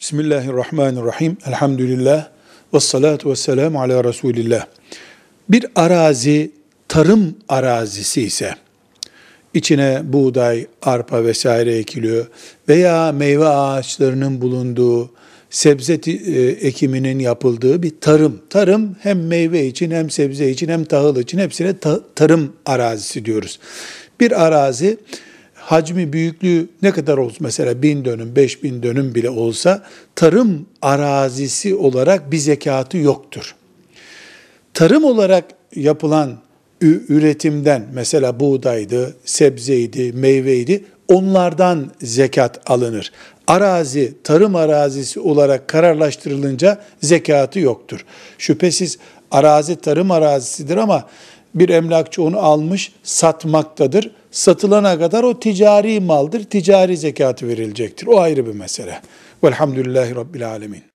Bismillahirrahmanirrahim. Elhamdülillah. Ve salatu ve selamu ala Resulillah. Bir arazi tarım arazisi ise, içine buğday, arpa vesaire ekiliyor veya meyve ağaçlarının bulunduğu, sebze e, ekiminin yapıldığı bir tarım. Tarım hem meyve için hem sebze için hem tahıl için hepsine ta- tarım arazisi diyoruz. Bir arazi hacmi büyüklüğü ne kadar olsun mesela bin dönüm, beş bin dönüm bile olsa tarım arazisi olarak bir zekatı yoktur. Tarım olarak yapılan üretimden mesela buğdaydı, sebzeydi, meyveydi onlardan zekat alınır. Arazi tarım arazisi olarak kararlaştırılınca zekatı yoktur. Şüphesiz arazi tarım arazisidir ama bir emlakçı onu almış satmaktadır. Satılana kadar o ticari maldır. Ticari zekatı verilecektir. O ayrı bir mesele. Velhamdülillahi Rabbil Alemin.